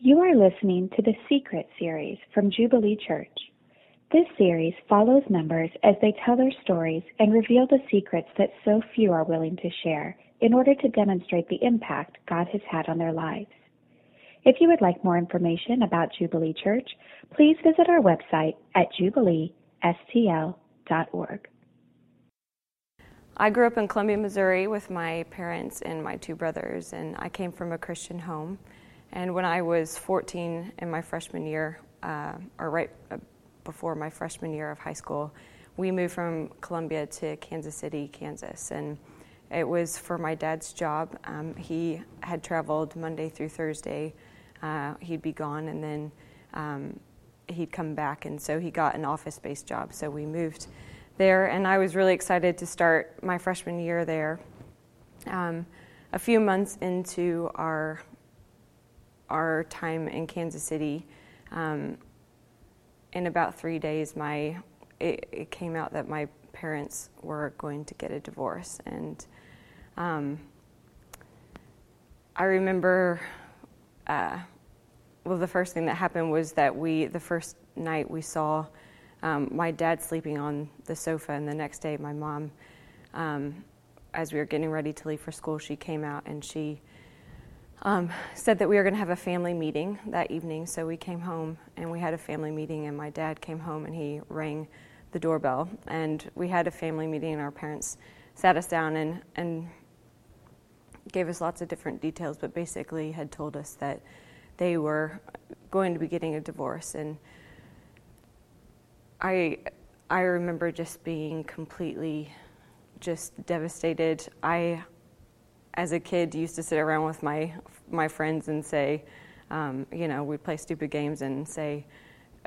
You are listening to the Secret series from Jubilee Church. This series follows members as they tell their stories and reveal the secrets that so few are willing to share in order to demonstrate the impact God has had on their lives. If you would like more information about Jubilee Church, please visit our website at jubileestl.org. I grew up in Columbia, Missouri with my parents and my two brothers, and I came from a Christian home. And when I was 14 in my freshman year, uh, or right uh, before my freshman year of high school, we moved from Columbia to Kansas City, Kansas. And it was for my dad's job. Um, he had traveled Monday through Thursday. Uh, he'd be gone, and then um, he'd come back. And so he got an office based job. So we moved there, and I was really excited to start my freshman year there. Um, a few months into our our time in Kansas City, um, in about three days, my it, it, came out that my parents were going to get a divorce, and um, I remember. Uh, well, the first thing that happened was that we, the first night we saw um, my dad sleeping on the sofa, and the next day, my mom, um, as we were getting ready to leave for school, she came out and she um, said that we were going to have a family meeting that evening. So we came home and we had a family meeting, and my dad came home and he rang the doorbell. And we had a family meeting, and our parents sat us down and, and gave us lots of different details, but basically had told us that they were going to be getting a divorce. And I, I remember just being completely just devastated. I as a kid used to sit around with my my friends and say, um, you know, we'd play stupid games and say,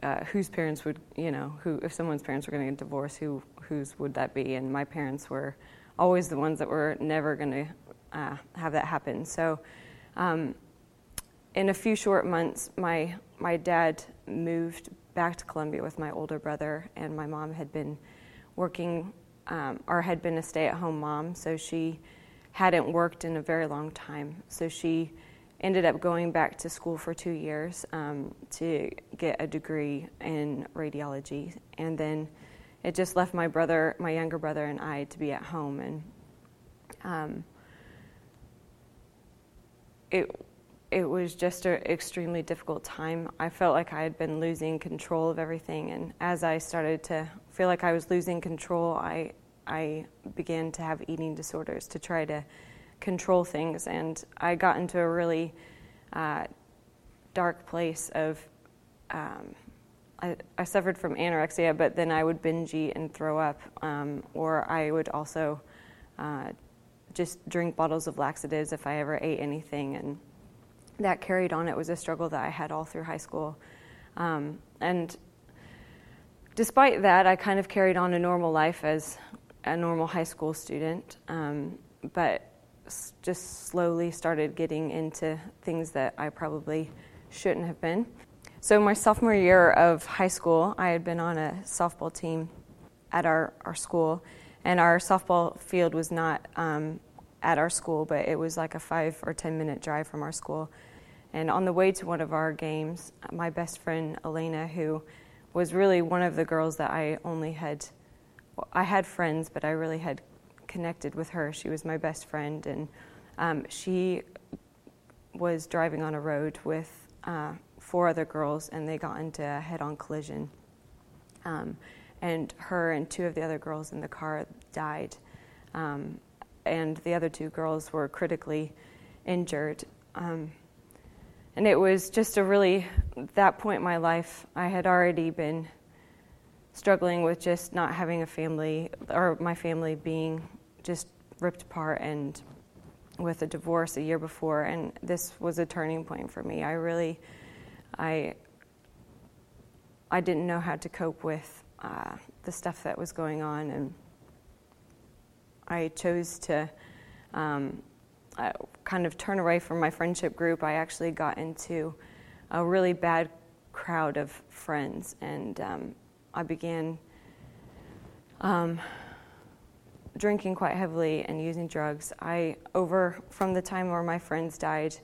uh, whose parents would, you know, who if someone's parents were going to get divorced, who whose would that be? And my parents were always the ones that were never going to uh, have that happen. So, um, in a few short months, my my dad moved back to Columbia with my older brother, and my mom had been working um, or had been a stay-at-home mom, so she hadn't worked in a very long time. So she ended up going back to school for two years um, to get a degree in radiology. And then it just left my brother, my younger brother, and I to be at home. And um, it, it was just an extremely difficult time. I felt like I had been losing control of everything. And as I started to feel like I was losing control, I I began to have eating disorders to try to control things. And I got into a really uh, dark place of, um, I, I, suffered from anorexia, but then I would binge eat and throw up, um, or I would also uh, just drink bottles of laxatives if I ever ate anything. And that carried on. It was a struggle that I had all through high school. Um, and despite that, I kind of carried on a normal life as a normal high school student, um, but just slowly started getting into things that I probably shouldn't have been. So, my sophomore year of high school, I had been on a softball team at our, our school, and our softball field was not um, at our school, but it was like a five or ten minute drive from our school. And on the way to one of our games, my best friend Elena, who was really one of the girls that I only had I had friends, but I really had connected with her. She was my best friend, and um, she was driving on a road with uh, four other girls, and they got into a head-on collision. Um, and her and two of the other girls in the car died, um, and the other two girls were critically injured. Um, and it was just a really that point in my life. I had already been struggling with just not having a family or my family being just ripped apart and with a divorce a year before and this was a turning point for me. I really i i didn't know how to cope with uh, the stuff that was going on and i chose to um, kind of turn away from my friendship group. I actually got into a really bad crowd of friends and um, I began um, drinking quite heavily and using drugs. I over from the time where my friends died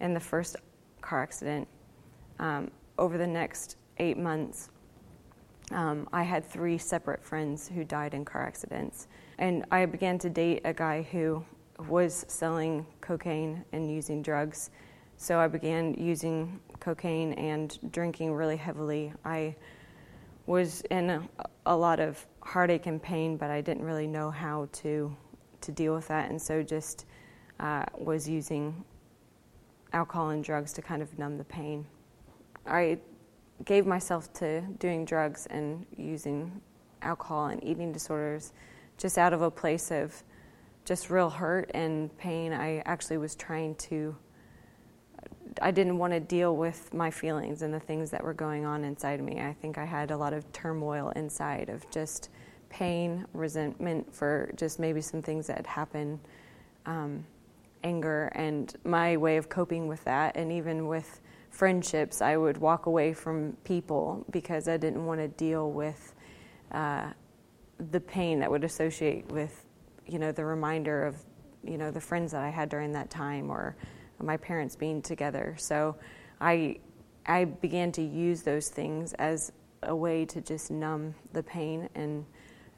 in the first car accident, um, over the next eight months, um, I had three separate friends who died in car accidents. And I began to date a guy who was selling cocaine and using drugs. So I began using cocaine and drinking really heavily. I was in a, a, lot of heartache and pain, but I didn't really know how to to deal with that, and so just uh, was using alcohol and drugs to kind of numb the pain. I gave myself to doing drugs and using alcohol and eating disorders just out of a place of just real hurt and pain. I actually was trying to I didn't want to deal with my feelings and the things that were going on inside me. I think I had a lot of turmoil inside of just pain, resentment for just maybe some things that had happened, um, anger, and my way of coping with that. And even with friendships, I would walk away from people because I didn't want to deal with uh, the pain that would associate with, you know, the reminder of, you know, the friends that I had during that time or my parents being together. So I, I began to use those things as a way to just numb the pain and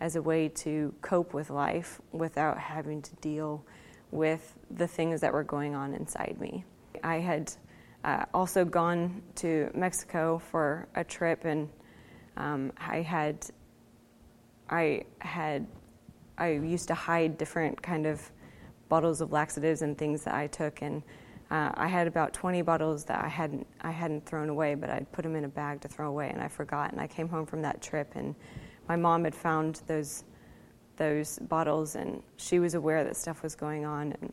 as a way to cope with life without having to deal with the things that were going on inside me. I had uh, also gone to Mexico for a trip, and um, I had, I had, I used to hide different kind of bottles of laxatives and things that I took, and uh, I had about 20 bottles that I hadn't I hadn't thrown away, but I'd put them in a bag to throw away, and I forgot. And I came home from that trip, and my mom had found those those bottles, and she was aware that stuff was going on, and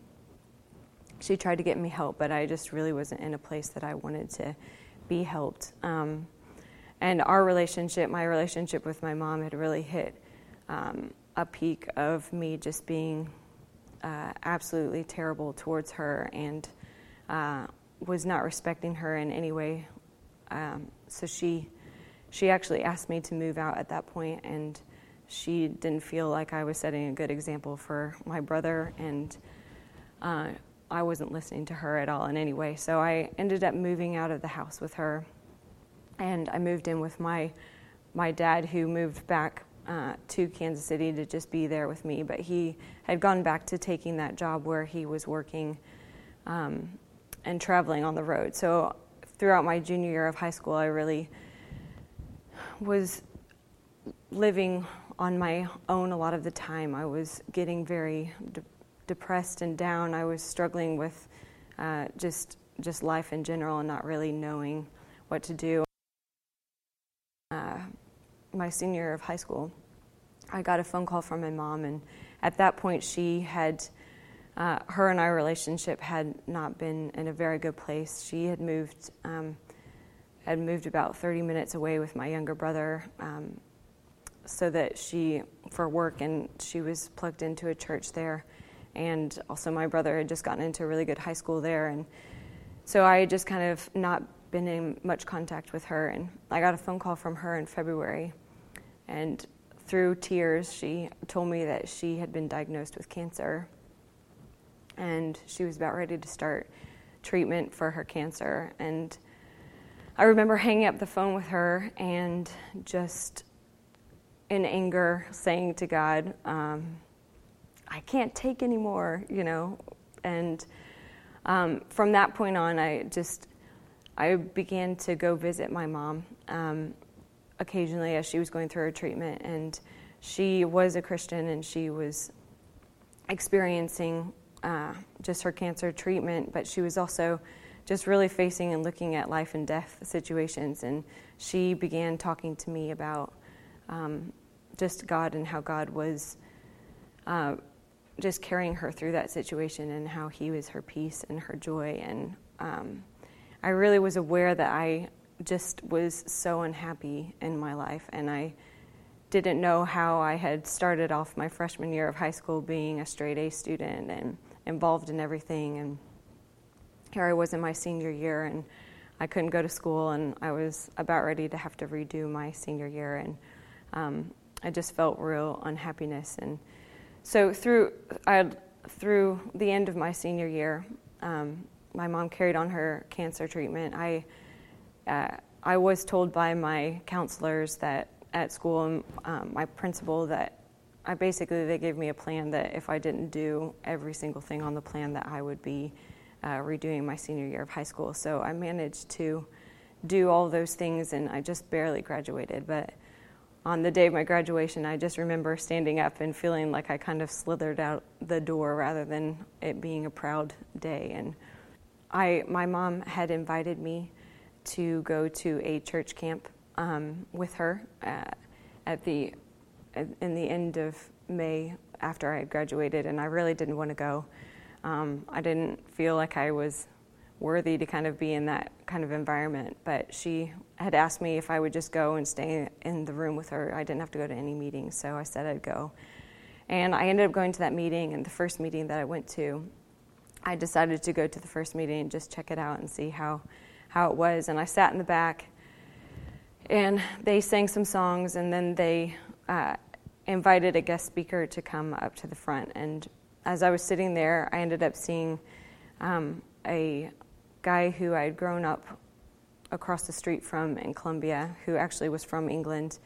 she tried to get me help, but I just really wasn't in a place that I wanted to be helped. Um, and our relationship, my relationship with my mom, had really hit um, a peak of me just being uh, absolutely terrible towards her and uh, was not respecting her in any way. Um, so she she actually asked me to move out at that point, and she didn't feel like I was setting a good example for my brother, and uh, I wasn't listening to her at all in any way. So I ended up moving out of the house with her, and I moved in with my my dad, who moved back uh, to Kansas City to just be there with me. But he had gone back to taking that job where he was working um, and traveling on the road. So throughout my junior year of high school, I really was living on my own a lot of the time. I was getting very de- depressed and down. I was struggling with uh, just just life in general and not really knowing what to do. Uh, my senior year of high school, I got a phone call from my mom, and at that point, she had uh, her and our relationship had not been in a very good place. She had moved um, had moved about 30 minutes away with my younger brother, um, so that she for work, and she was plugged into a church there, and also my brother had just gotten into a really good high school there, and so I had just kind of not been in much contact with her, and I got a phone call from her in February, and through tears, she told me that she had been diagnosed with cancer and she was about ready to start treatment for her cancer. And I remember hanging up the phone with her and just in anger saying to God, um, I can't take anymore, you know. And um, from that point on, I just I began to go visit my mom um, occasionally as she was going through her treatment, and she was a Christian and she was experiencing uh, just her cancer treatment, but she was also just really facing and looking at life and death situations. And she began talking to me about um, just God and how God was uh, just carrying her through that situation and how He was her peace and her joy. And um, I really was aware that I just was so unhappy in my life, and I didn't know how I had started off my freshman year of high school being a straight A student and involved in everything. And here I was in my senior year, and I couldn't go to school, and I was about ready to have to redo my senior year, and um, I just felt real unhappiness. And so through I, through the end of my senior year, um, my mom carried on her cancer treatment. I uh, I was told by my counselors that at school, um, my principal, that I basically they gave me a plan that if I didn't do every single thing on the plan, that I would be uh, redoing my senior year of high school. So I managed to do all those things, and I just barely graduated. But on the day of my graduation, I just remember standing up and feeling like I kind of slithered out the door rather than it being a proud day. And I, my mom had invited me to go to a church camp um, with her uh, at the in the end of May after I had graduated, and I really didn't want to go. Um, I didn't feel like I was worthy to kind of be in that kind of environment. But she had asked me if I would just go and stay in the room with her. I didn't have to go to any meetings, so I said I'd go. And I ended up going to that meeting, and the first meeting that I went to, I decided to go to the first meeting and just check it out and see how, how it was. And I sat in the back, and they sang some songs, and then they uh, invited a guest speaker to come up to the front. And as I was sitting there, I ended up seeing um, a guy who I had grown up across the street from in Columbia, who actually was from England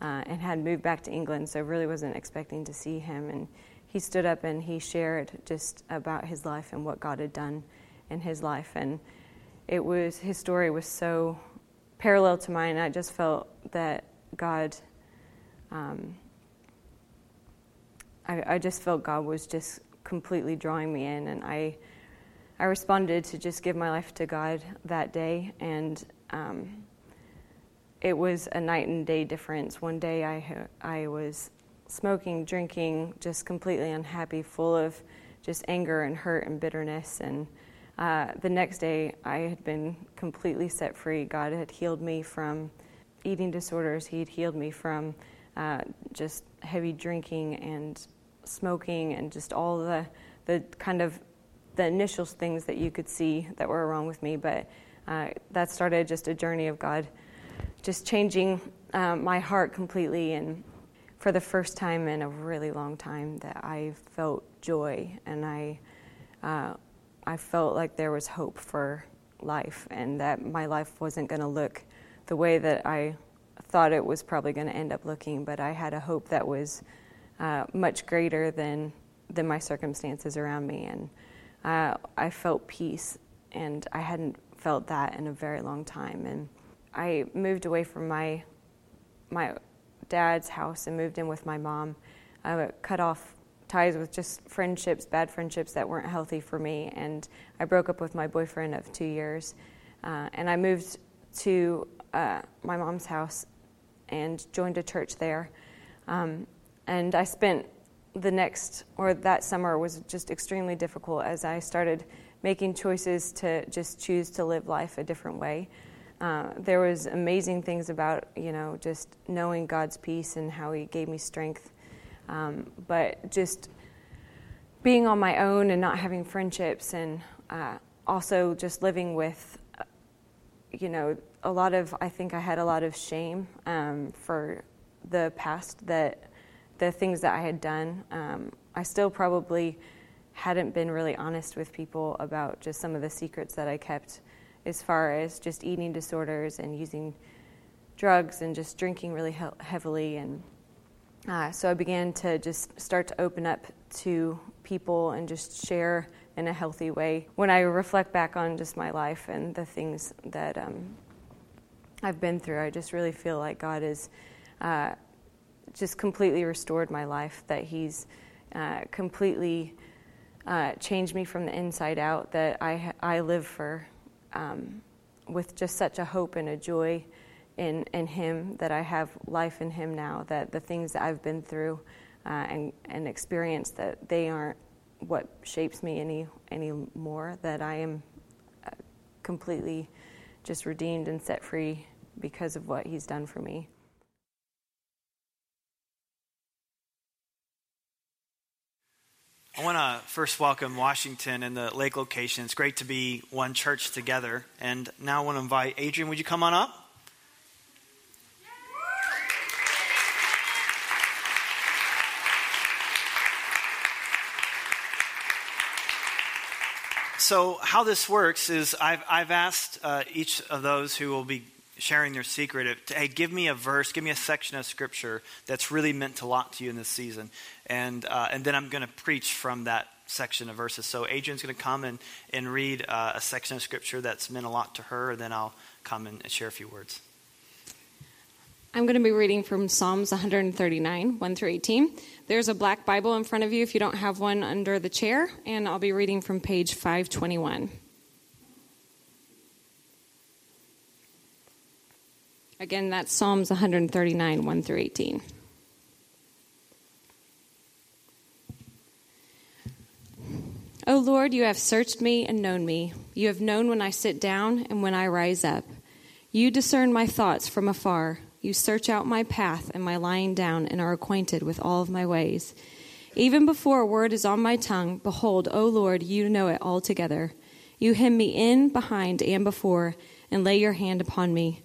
uh, and had moved back to England, so really wasn't expecting to see him. And he stood up and he shared just about his life and what God had done in his life. And it was his story was so parallel to mine. I just felt that God. Um, I, I just felt God was just completely drawing me in, and I I responded to just give my life to God that day, and um, it was a night and day difference. One day I, I was smoking, drinking, just completely unhappy, full of just anger and hurt and bitterness. And uh, the next day I had been completely set free. God had healed me from eating disorders, He had healed me from uh, just heavy drinking and smoking and just all the, the kind of the initial things that you could see that were wrong with me, but uh, that started just a journey of God just changing um, my heart completely. And for the first time in a really long time, that I felt joy and I, uh, I felt like there was hope for life and that my life wasn't going to look the way that I thought it was probably going to end up looking, but I had a hope that was uh, much greater than than my circumstances around me and uh, I felt peace, and I hadn't felt that in a very long time. And I moved away from my my dad's house and moved in with my mom. I cut off ties with just friendships, bad friendships that weren't healthy for me, and I broke up with my boyfriend of two years. Uh, and I moved to uh, my mom's house and joined a church there. Um, and I spent the next or that summer was just extremely difficult as I started making choices to just choose to live life a different way. Uh, there was amazing things about you know just knowing God's peace and how He gave me strength, um, but just being on my own and not having friendships and uh, also just living with uh, you know a lot of I think I had a lot of shame um, for the past that the things that I had done. Um, I still probably hadn't been really honest with people about just some of the secrets that I kept as far as just eating disorders and using drugs and just drinking really he- heavily. And uh, so I began to just start to open up to people and just share in a healthy way. When I reflect back on just my life and the things that um, I've been through, I just really feel like God has Uh, just completely restored my life, that He's uh, completely uh, changed me from the inside out, that I, I live for um, with just such a hope and a joy in, in Him, that I have life in Him now, that the things that I've been through uh, and, and experienced, that they aren't what shapes me any anymore, that I am uh, completely just redeemed and set free because of what He's done for me. I want to first welcome Washington and the Lake location. It's great to be one church together. And now I want to invite Adrian, would you come on up? so, how this works is I've, I've asked uh, each of those who will be sharing their secret to, hey, give me a verse, give me a section of scripture that's really meant a lot to you in this season. And, uh, and then I'm going to preach from that section of verses. So, Adrian's going to come and, and read uh, a section of scripture that's meant a lot to her, and then I'll come and share a few words. I'm going to be reading from Psalms 139, 1 through 18. There's a black Bible in front of you if you don't have one under the chair, and I'll be reading from page 521. Again, that's Psalms 139, 1 through 18. O Lord, you have searched me and known me. You have known when I sit down and when I rise up. You discern my thoughts from afar. You search out my path and my lying down and are acquainted with all of my ways. Even before a word is on my tongue, behold, O Lord, you know it altogether. You hem me in, behind, and before, and lay your hand upon me.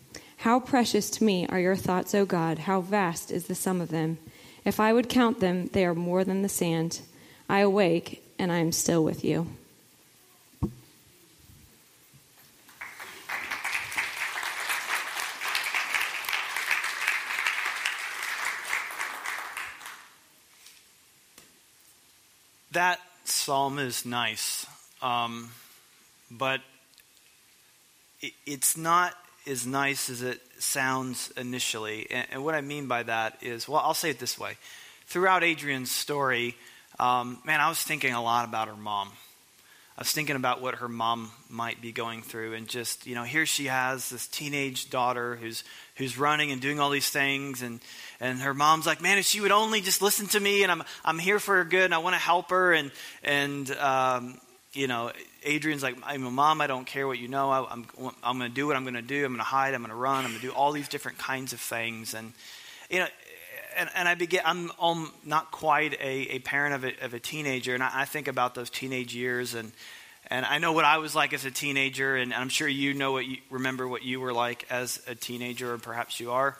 How precious to me are your thoughts, O God! How vast is the sum of them! If I would count them, they are more than the sand. I awake, and I am still with you. That psalm is nice, um, but it, it's not as nice as it sounds initially. And, and, what I mean by that is, well, I'll say it this way. Throughout Adrian's story, um, man, I was thinking a lot about her mom. I was thinking about what her mom might be going through, and just you know, here she has this teenage daughter who's who's running and doing all these things, and and her mom's like, man, if she would only just listen to me, and I'm I'm here for her good, and I want to help her, and and um, you know, Adrian's like, I'm a mom, I don't care what you know, I, am I'm, I'm going to do what I'm going to do, I'm going to hide, I'm going to run, I'm going to do all these different kinds of things, and you know. And, and I begin, I'm, I'm not quite a, a parent of a, of a teenager, and I, I think about those teenage years, and, and I know what I was like as a teenager, and I'm sure you know what you remember what you were like as a teenager, or perhaps you are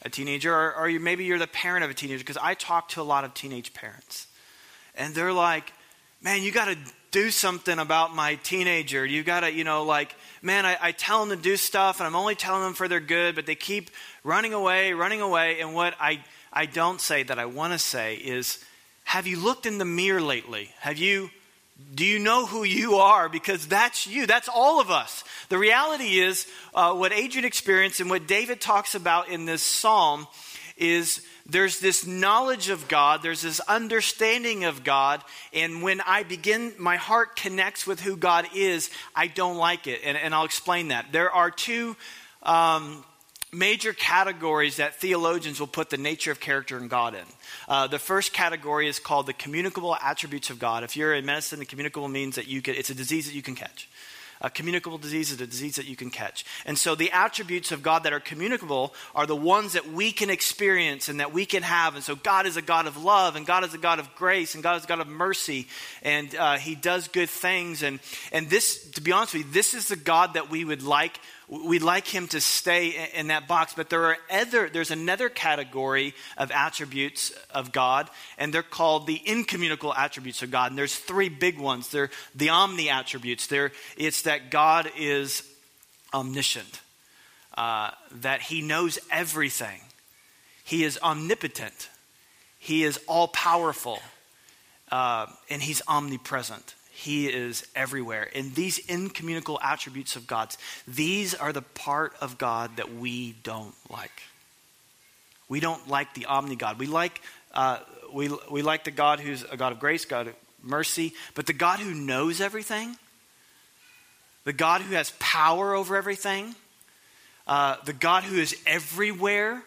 a teenager, or, or you, maybe you're the parent of a teenager, because I talk to a lot of teenage parents. And they're like, man, you got to do something about my teenager. You got to, you know, like, man, I, I, tell them to do stuff, and I'm only telling them for their good, but they keep running away, running away. And what I, I don't say that I want to say is, have you looked in the mirror lately? Have you do you know who you are? Because that's you. That's all of us. The reality is, uh, what Adrian experienced and what David talks about in this psalm is there's this knowledge of God, there's this understanding of God, and when I begin, my heart connects with who God is, I don't like it. And, and I'll explain that. There are two. Um, major categories that theologians will put the nature of character in God in. Uh, the first category is called the communicable attributes of God. If you're in medicine, the communicable means that you can, it's a disease that you can catch. A communicable disease is a disease that you can catch. And so the attributes of God that are communicable are the ones that we can experience and that we can have. And so God is a God of love, and God is a God of grace, and God is a God of mercy, and uh, He does good things. And, and this, to be honest with you, this is the God that we would like we'd like him to stay in that box but there are other there's another category of attributes of god and they're called the incommunicable attributes of god. And there's three big ones. They're the omni attributes. There it's that god is omniscient uh, that he knows everything. He is omnipotent. He is all powerful uh, and he's omnipresent He is everywhere. And these incommunicable attributes of God's, these are the part of God that we don't like. We don't like the omni God. We like, uh, we, we like the God who's a God of grace, God of mercy, but the God who knows everything, the God who has power over everything, uh, the God who is everywhere,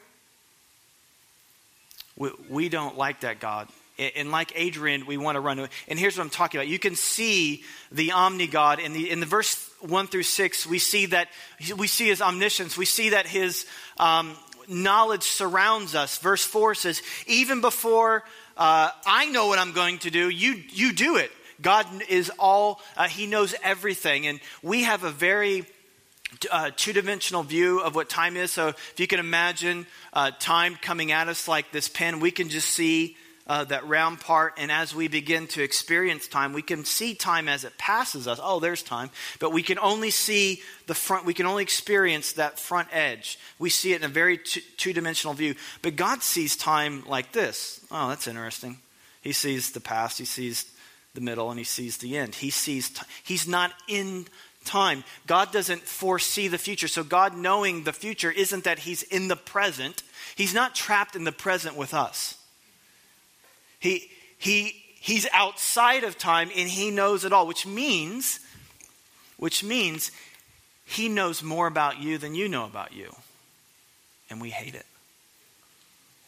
we, we don't like that God. And like Adrian, we want to run. And here's what I'm talking about. You can see the omni God in the in the verse one through six. We see that we see His omniscience. We see that His um, knowledge surrounds us. Verse four says, "Even before uh, I know what I'm going to do, you you do it." God is all. Uh, he knows everything, and we have a very uh, two dimensional view of what time is. So if you can imagine uh, time coming at us like this pen, we can just see uh, that round part. And as we begin to experience time, we can see time as it passes us. Oh, there's time. But we can only see the front, we can only experience that front edge. We see it in a very t- two dimensional view. But God sees time like this. Oh, that's interesting. He sees the past, He sees the middle, and He sees the end. He sees, t- He's not in time. God doesn't foresee the future. So, God knowing the future isn't that He's in the present, He's not trapped in the present with us. He, he, he's outside of time and he knows it all, which means, which means he knows more about you than you know about you. And we hate it.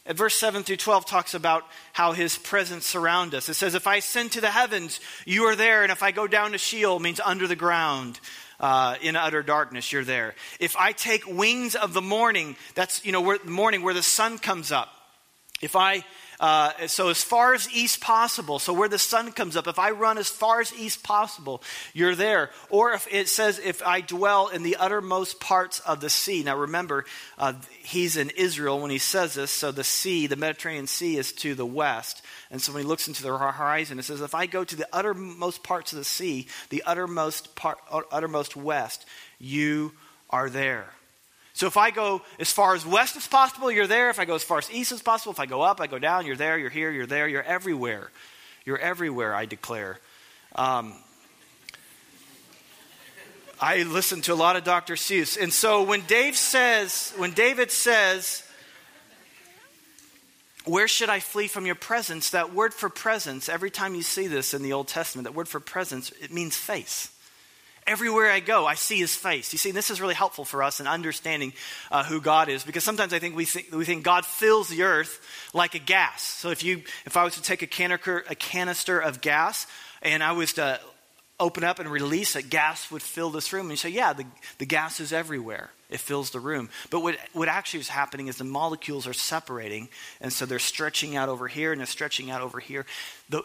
At verse 7 through 12 talks about how his presence surrounds us. It says, If I ascend to the heavens, you are there. And if I go down to Sheol, means under the ground, uh, in utter darkness, you're there. If I take wings of the morning, that's, you know, where, the morning where the sun comes up. If I uh, so as far as east possible, so where the sun comes up, if I run as far as east possible, you're there. Or if it says, if I dwell in the uttermost parts of the sea. Now remember, uh, he's in Israel when he says this, so the sea, the Mediterranean Sea, is to the west. And so when he looks into the horizon, it says, if I go to the uttermost parts of the sea, the uttermost part, uttermost west, you are there. So if I go as far as west as possible, you're there. If I go as far as east as possible, if I go up, I go down, you're there, you're here, you're there, you're everywhere. You're everywhere, I declare. Um, I listen to a lot of Dr. Seuss. And so when Dave says, when David says, where should I flee from your presence? That word for presence, every time you see this in the Old Testament, that word for presence, it means face everywhere I go, I see his face. You see, this is really helpful for us in understanding uh, who God is because sometimes I think we, think we think God fills the earth like a gas. So if, you, if I was to take a canister, a canister of gas and I was to open up and release it, gas would fill this room. And you say, yeah, the, the gas is everywhere. It fills the room. But what, what actually is happening is the molecules are separating, and so they're stretching out over here and they're stretching out over here. The,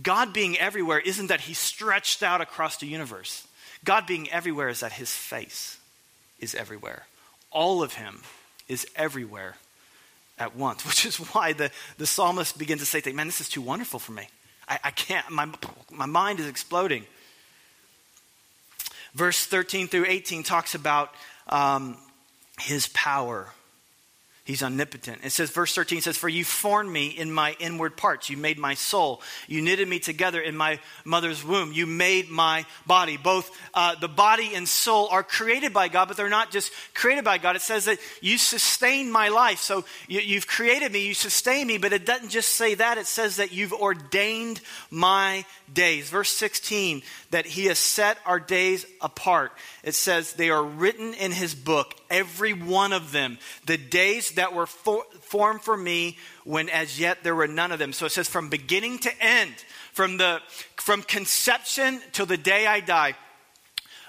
God being everywhere isn't that He stretched out across the universe. God being everywhere is that his face is everywhere. All of him is everywhere at once, which is why the, the psalmist begins to say, Man, this is too wonderful for me. I, I can't, my, my mind is exploding. Verse 13 through 18 talks about um, his power He's omnipotent. It says, verse 13 says, For you formed me in my inward parts. You made my soul. You knitted me together in my mother's womb. You made my body. Both uh, the body and soul are created by God, but they're not just created by God. It says that you sustain my life. So you, you've created me, you sustain me, but it doesn't just say that. It says that you've ordained my days. Verse 16, that he has set our days apart. It says they are written in his book, every one of them. The days that were for, formed for me when as yet there were none of them. So it says from beginning to end, from, the, from conception till the day I die.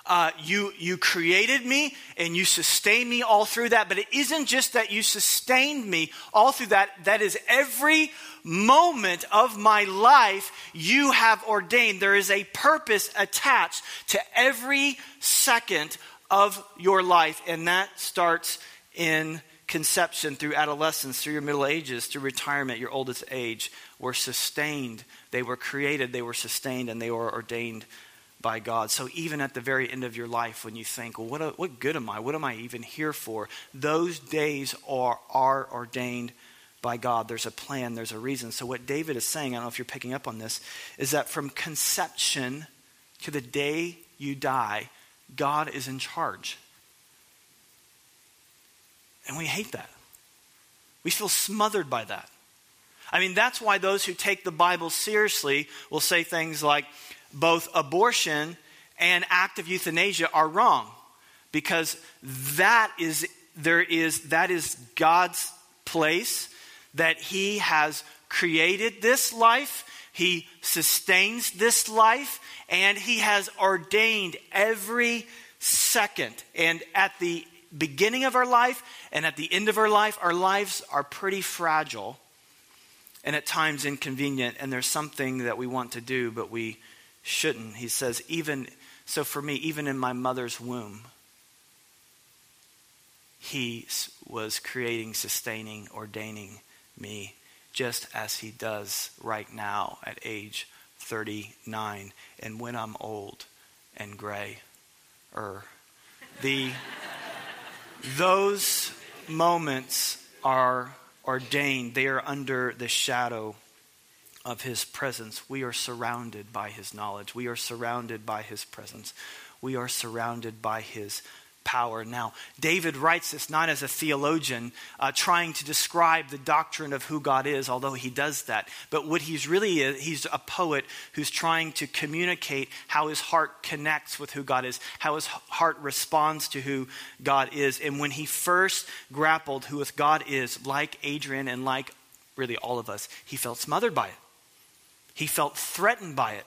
Uh, you, you created me and you sustained me all through that. But it isn't just that you sustained me all through that. That is every moment of my life you have ordained. There is a purpose attached to every second of your life. And that starts in conception, through adolescence, through your middle ages, through retirement, your oldest age, were sustained. They were created, they were sustained, and they were ordained by God. So even at the very end of your life, when you think, well, what, what good am I? What am I even here for? Those days are, are ordained by God. There's a plan, there's a reason. So what David is saying, I don't know if you're picking up on this, is that from conception to the day you die, God is in charge. And we hate that. We feel smothered by that. I mean, that's why those who take the Bible seriously will say things like both abortion and active euthanasia are wrong because that is there is that is God's place that he has created this life he sustains this life and he has ordained every second. And at the beginning of our life and at the end of our life our lives are pretty fragile and at times inconvenient and there's something that we want to do but we shouldn't. He says even so for me even in my mother's womb he was creating, sustaining, ordaining me, just as he does right now at age 39. And when I'm old and gray, er, the those moments are ordained. They are under the shadow of his presence. We are surrounded by his knowledge. We are surrounded by his presence. We are surrounded by his power. Now, David writes this not as a theologian uh, trying to describe the doctrine of who God is, although he does that, but what he's really is, he's a poet who's trying to communicate how his heart connects with who God is, how his heart responds to who God is. And when he first grappled who with God is, like Adrian and like really all of us, he felt smothered by it. He felt threatened by it.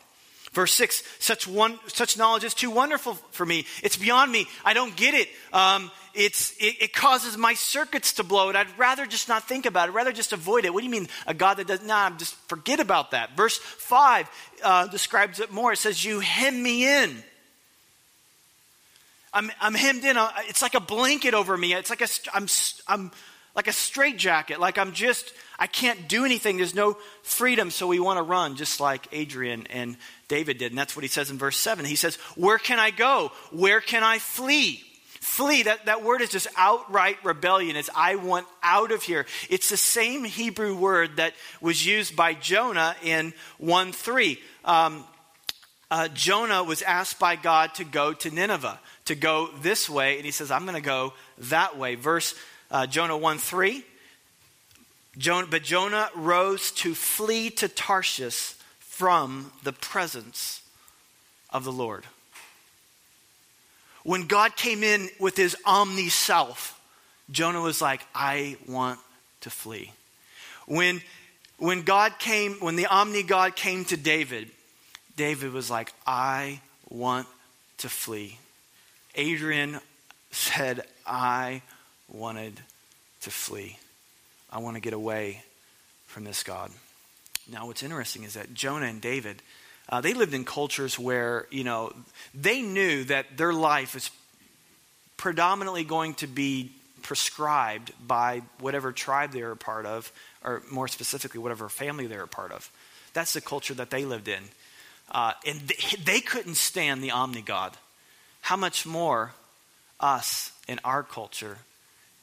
Verse 6 such, one, such knowledge is too wonderful for me. It's beyond me. I don't get it. Um, it's, it, it, causes my circuits to blow, and I'd rather just not think about it, I'd rather just avoid it. What do you mean, a God that does? Nah, just forget about that. Verse 5 uh, describes it more. It says, You hem me in. I'm, I'm hemmed in. Uh, it's like a blanket over me. It's like a, I'm, I'm like a straitjacket. Like I'm just, I can't do anything. There's no freedom, so we want to run, just like Adrian and David did. And that's what he says in verse 7. He says, Where can I go? Where can I flee? Flee, that, that word is just outright rebellion. It's I want out of here. It's the same Hebrew word that was used by Jonah in 1 3. Um, uh, Jonah was asked by God to go to Nineveh, to go this way, and he says, I'm going to go that way. Verse uh, Jonah 1 3. Jonah, but Jonah rose to flee to Tarshish from the presence of the Lord. When God came in with his omni self, Jonah was like, I want to flee. When, when God came, when the omni God came to David, David was like, I want to flee. Adrian said, I wanted to flee. I want to get away from this God. Now, what's interesting is that Jonah and David, uh, they lived in cultures where, you know, they knew that their life is predominantly going to be prescribed by whatever tribe they were a part of, or more specifically, whatever family they were a part of. That's the culture that they lived in. Uh, and they, they couldn't stand the omni God. How much more us in our culture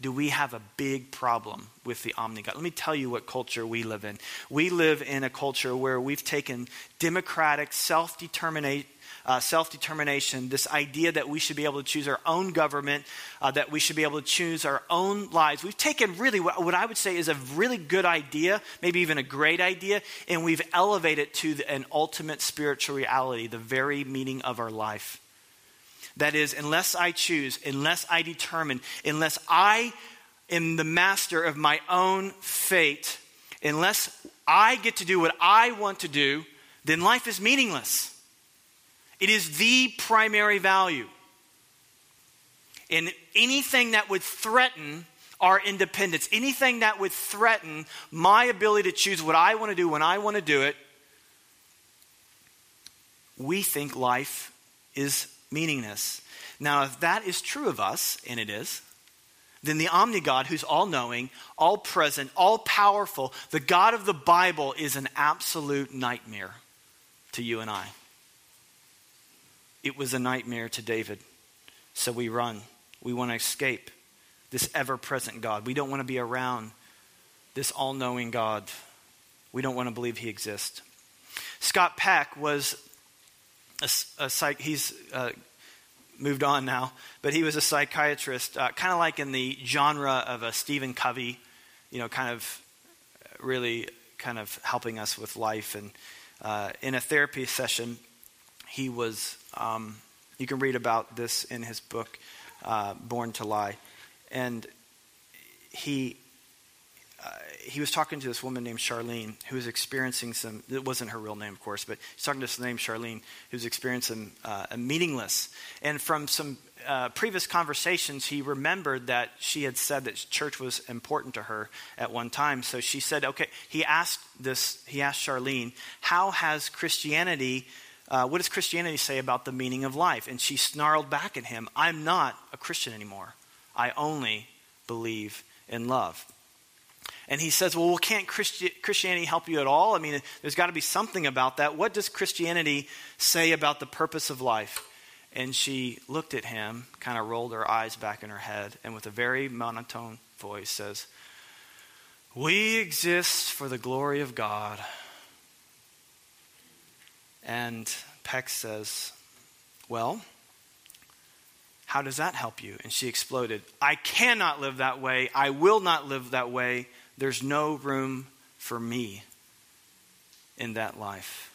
do we have a big problem with the omni God? Let me tell you what culture we live in. We live in a culture where we've taken democratic self determination. Uh, self determination, this idea that we should be able to choose our own government, uh, that we should be able to choose our own lives. We've taken really what, what, I would say is a really good idea, maybe even a great idea, and we've elevated it to the, an ultimate spiritual reality, the very meaning of our life. That is, unless I choose, unless I determine, unless I am the master of my own fate, unless I get to do what I want to do, then life is meaningless. It is the primary value. And anything that would threaten our independence, anything that would threaten my ability to choose what I want to do when I want to do it, we think life is meaningless. Now, if that is true of us, and it is, then the omni God, who's all knowing, all present, all powerful, the God of the Bible is an absolute nightmare to you and I. It was a nightmare to David. So we run. We want to escape this ever present God. We don't want to be around this all knowing God. We don't want to believe he exists. Scott Peck was a, a psych, he's uh, moved on now, but he was a psychiatrist, uh, kind of like in the genre of a Stephen Covey, you know, kind of really kind of helping us with life. And uh, in a therapy session, he was, um, you can read about this in his book, uh, Born to Lie. And he he was talking to this woman named Charlene who was experiencing some, it wasn't her real name, of course, but he's talking to this name Charlene who was experiencing uh, a meaningless. And from some uh, previous conversations, he remembered that she had said that church was important to her at one time. So she said, okay, he asked this, he asked Charlene, how has Christianity, uh, what does Christianity say about the meaning of life? And she snarled back at him, I'm not a Christian anymore. I only believe in love. And he says, Well, can't Christi- Christianity help you at all? I mean, there's got to be something about that. What does Christianity say about the purpose of life? And she looked at him, kind of rolled her eyes back in her head, and with a very monotone voice says, We exist for the glory of God. And Peck says, Well, how does that help you? And she exploded, I cannot live that way. I will not live that way. There's no room for me in that life.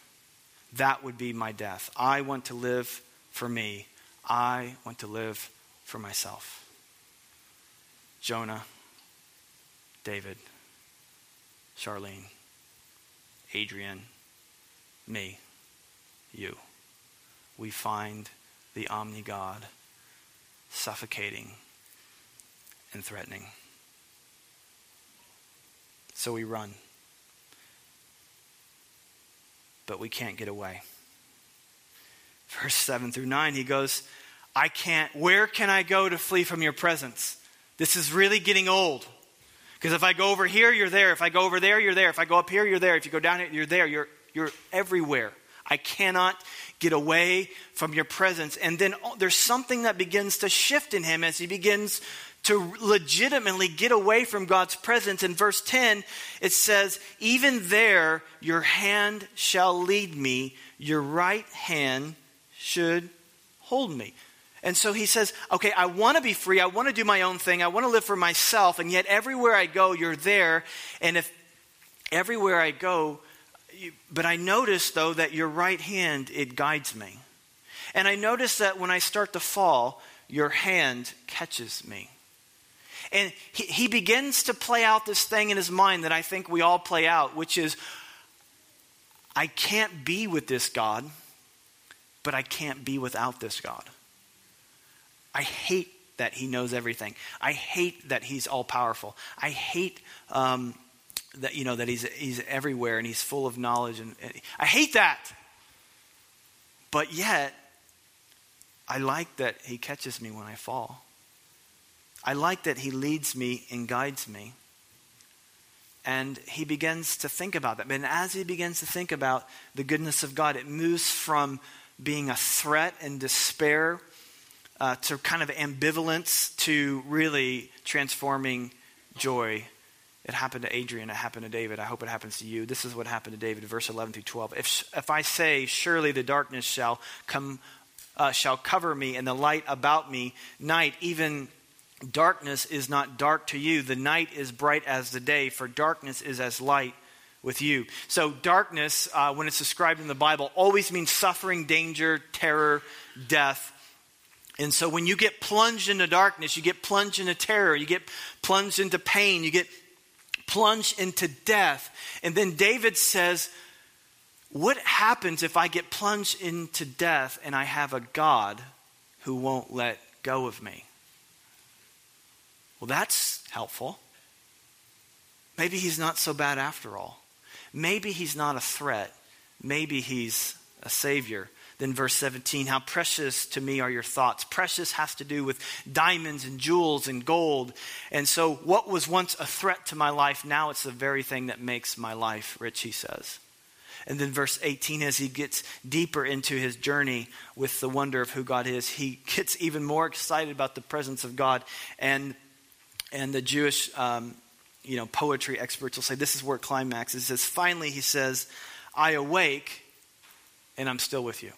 That would be my death. I want to live for me. I want to live for myself. Jonah, David, Charlene, Adrian, me, you. We find the Omni God suffocating and threatening. So we run. But we can't get away. Verse 7 through 9, he goes, I can't, where can I go to flee from your presence? This is really getting old. Because if I go over here, you're there. If I go over there, you're there. If I go up here, you're there. If you go down here, you're there. You're, you're everywhere. I cannot get away from your presence. And then oh, there's something that begins to shift in him as he begins to legitimately get away from God's presence. In verse 10, it says, Even there your hand shall lead me, your right hand should hold me. And so he says, Okay, I want to be free. I want to do my own thing. I want to live for myself. And yet, everywhere I go, you're there. And if everywhere I go, you, but I notice, though, that your right hand, it guides me. And I notice that when I start to fall, your hand catches me. And he, he begins to play out this thing in his mind that I think we all play out, which is I can't be with this God, but I can't be without this God. I hate that he knows everything. I hate that he's all powerful. I hate um, that you know that he's he's everywhere and he's full of knowledge and, and I hate that. But yet I like that he catches me when I fall. I like that he leads me and guides me. And he begins to think about that. And as he begins to think about the goodness of God, it moves from being a threat and despair uh, to kind of ambivalence to really transforming joy. It happened to Adrian, it happened to David. I hope it happens to you. This is what happened to David, verse 11 through 12. If, if I say, Surely the darkness shall come, uh, shall cover me, and the light about me, night, even Darkness is not dark to you. The night is bright as the day, for darkness is as light with you. So, darkness, uh, when it's described in the Bible, always means suffering, danger, terror, death. And so, when you get plunged into darkness, you get plunged into terror, you get plunged into pain, you get plunged into death. And then David says, What happens if I get plunged into death and I have a God who won't let go of me? Well, that's helpful. Maybe he's not so bad after all. Maybe he's not a threat. Maybe he's a savior. Then, verse 17, how precious to me are your thoughts. Precious has to do with diamonds and jewels and gold. And so, what was once a threat to my life, now it's the very thing that makes my life rich, he says. And then, verse 18, as he gets deeper into his journey with the wonder of who God is, he gets even more excited about the presence of God. And and the Jewish, um, you know, poetry experts will say this is where it climaxes. It says, finally, he says, I awake and I'm still with you.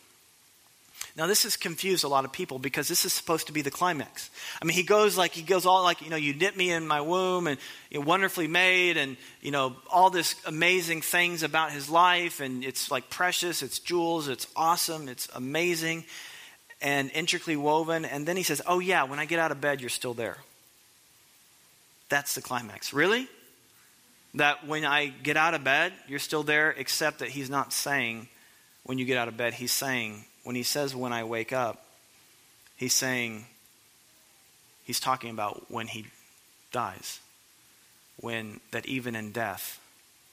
Now, this has confused a lot of people because this is supposed to be the climax. I mean, he goes like, he goes all like, you know, you knit me in my womb and you know, wonderfully made and, you know, all this amazing things about his life. And it's like precious, it's jewels, it's awesome, it's amazing and intricately woven. And then he says, oh, yeah, when I get out of bed, you're still there. That's the climax. Really? That when I get out of bed, you're still there, except that he's not saying when you get out of bed, he's saying when he says, when I wake up, he's saying, he's talking about when he dies. When, that even in death,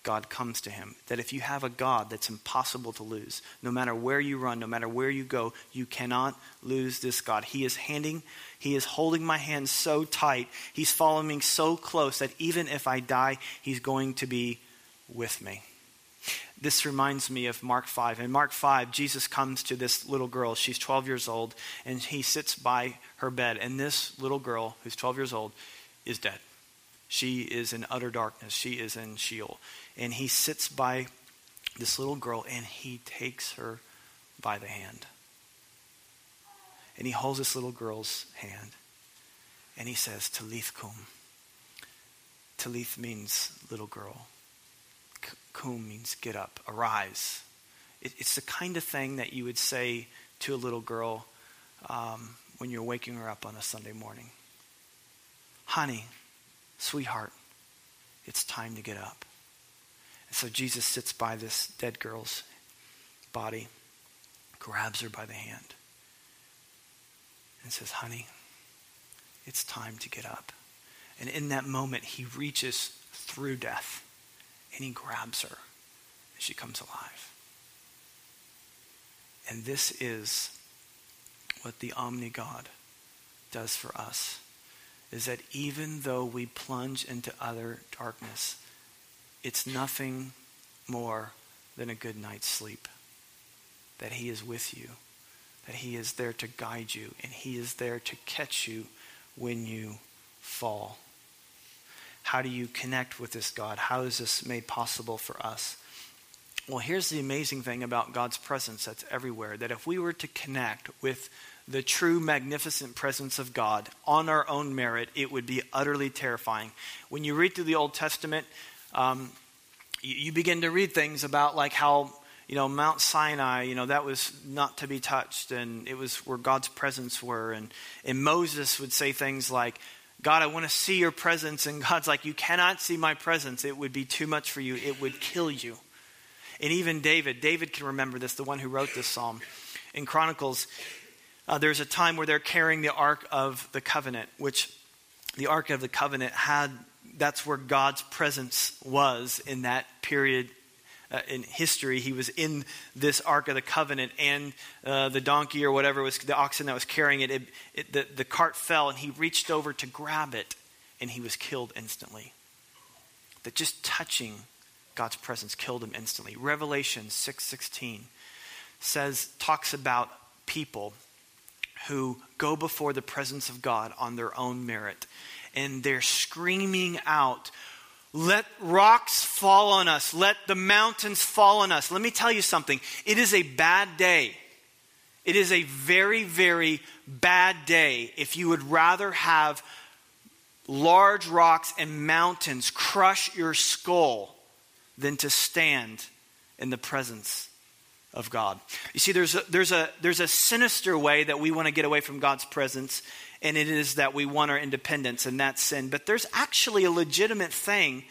God comes to him. That if you have a God that's impossible to lose, no matter where you run, no matter where you go, you cannot lose this God. He is handing, he is holding my hand so tight, he's following me so close that even if I die, he's going to be with me. This reminds me of Mark 5. In Mark 5, Jesus comes to this little girl. She's 12 years old, and he sits by her bed. And this little girl, who's 12 years old, is dead. She is in utter darkness. She is in Sheol. And he sits by this little girl, and he takes her by the hand. And he holds this little girl's hand, and he says, Talith kum. Talith means little girl kum means get up, arise. It, it's the kind of thing that you would say to a little girl um, when you're waking her up on a Sunday morning. Honey, sweetheart, it's time to get up. And so Jesus sits by this dead girl's body, grabs her by the hand, and says, Honey, it's time to get up. And in that moment, he reaches through death and he grabs her and she comes alive. And this is what the Omni God does for us is that even though we plunge into utter darkness, it's nothing more than a good night's sleep. That He is with you, that He is there to guide you, and He is there to catch you when you fall. How do you connect with this God? How is this made possible for us? Well, here's the amazing thing about God's presence that's everywhere that if we were to connect with the true magnificent presence of God on our own merit, it would be utterly terrifying. When you read through the Old Testament, um, you, you begin to read things about like how you know Mount Sinai, you know that was not to be touched, and it was where God's presence were, and and Moses would say things like, God, I want to see your presence. And God's like, You cannot see my presence. It would be too much for you, it would kill you. And even David, David can remember this, the one who wrote this psalm. In Chronicles, uh, there's a time where they're carrying the Ark of the Covenant, which the Ark of the Covenant had, that's where God's presence was in that period uh, in history, he was in this Ark of the Covenant, and uh, the donkey or whatever was the oxen that was carrying it, it, it the, the cart fell, and he reached over to grab it, and he was killed instantly. That just touching God's presence killed him instantly. Revelation 6:16 says talks about people who go before the presence of God on their own merit and they're screaming out let rocks fall on us. Let the mountains fall on us. Let me tell you something. It is a bad day. It is a very, very bad day if you would rather have large rocks and mountains crush your skull than to stand in the presence of God. You see, there's a, there's a, there's a sinister way that we want to get away from God's presence, and it is that we want our independence, and that's sin. But there's actually a legitimate thing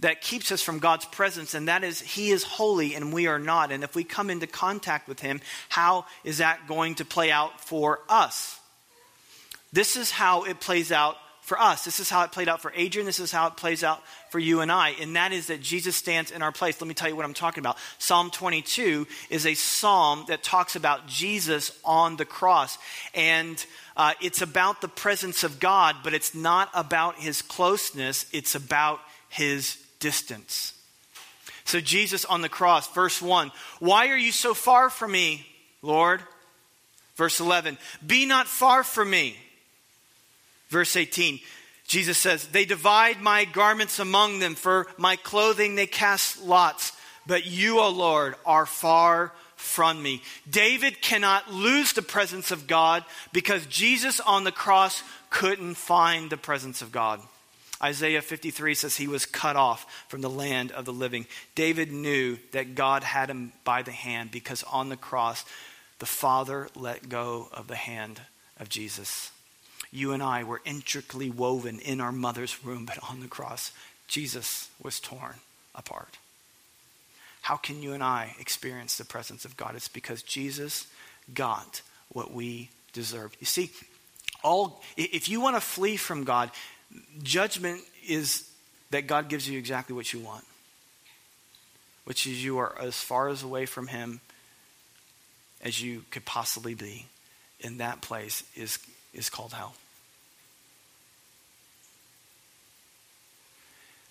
that keeps us from God's presence, and that is He is holy and we are not. And if we come into contact with Him, how is that going to play out for us? This is how it plays out for us. This is how it played out for Adrian. This is how it plays out for you and I. And that is that Jesus stands in our place. Let me tell you what I'm talking about. Psalm 22 is a psalm that talks about Jesus on the cross. And uh, it's about the presence of God, but it's not about his closeness, it's about his distance. So, Jesus on the cross, verse 1 Why are you so far from me, Lord? Verse 11 Be not far from me. Verse 18, Jesus says, They divide my garments among them, for my clothing they cast lots. But you, O Lord, are far from me. David cannot lose the presence of God because Jesus on the cross couldn't find the presence of God. Isaiah 53 says he was cut off from the land of the living. David knew that God had him by the hand because on the cross, the Father let go of the hand of Jesus. You and I were intricately woven in our mother's womb, but on the cross, Jesus was torn apart. How can you and I experience the presence of God? It's because Jesus got what we deserved. You see, all if you want to flee from God, judgment is that God gives you exactly what you want, which is you are as far as away from Him as you could possibly be. In that place is, is called hell.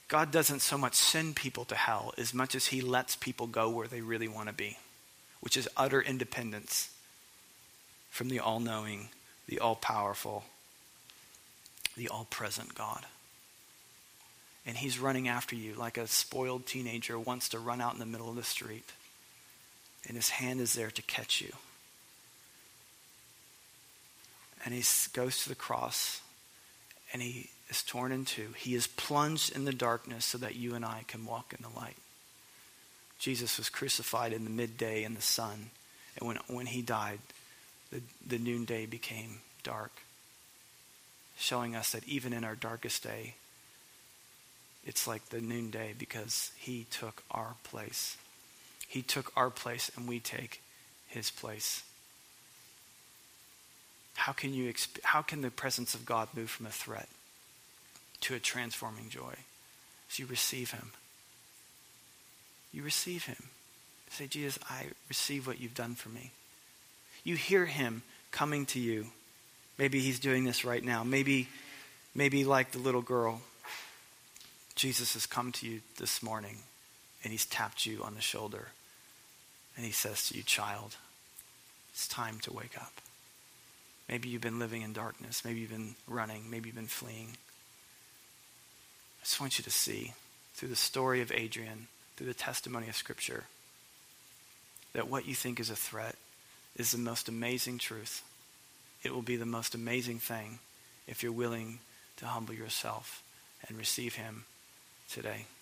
God doesn't so much send people to hell as much as He lets people go where they really want to be, which is utter independence from the all knowing, the all powerful, the all present God. And He's running after you like a spoiled teenager wants to run out in the middle of the street, and His hand is there to catch you. And He goes to the cross and He is torn in two. He is plunged in the darkness so that you and I can walk in the light. Jesus was crucified in the midday in the sun. And when, when he died, the, the noonday became dark, showing us that even in our darkest day, it's like the noonday because he took our place. He took our place and we take his place. How can, you, how can the presence of God move from a threat to a transforming joy as you receive him. You receive him. Say, Jesus, I receive what you've done for me. You hear him coming to you. Maybe he's doing this right now. Maybe, maybe like the little girl, Jesus has come to you this morning and he's tapped you on the shoulder and he says to you, child, it's time to wake up. Maybe you've been living in darkness. Maybe you've been running. Maybe you've been fleeing. I just want you to see through the story of Adrian, through the testimony of Scripture, that what you think is a threat is the most amazing truth. It will be the most amazing thing if you're willing to humble yourself and receive Him today.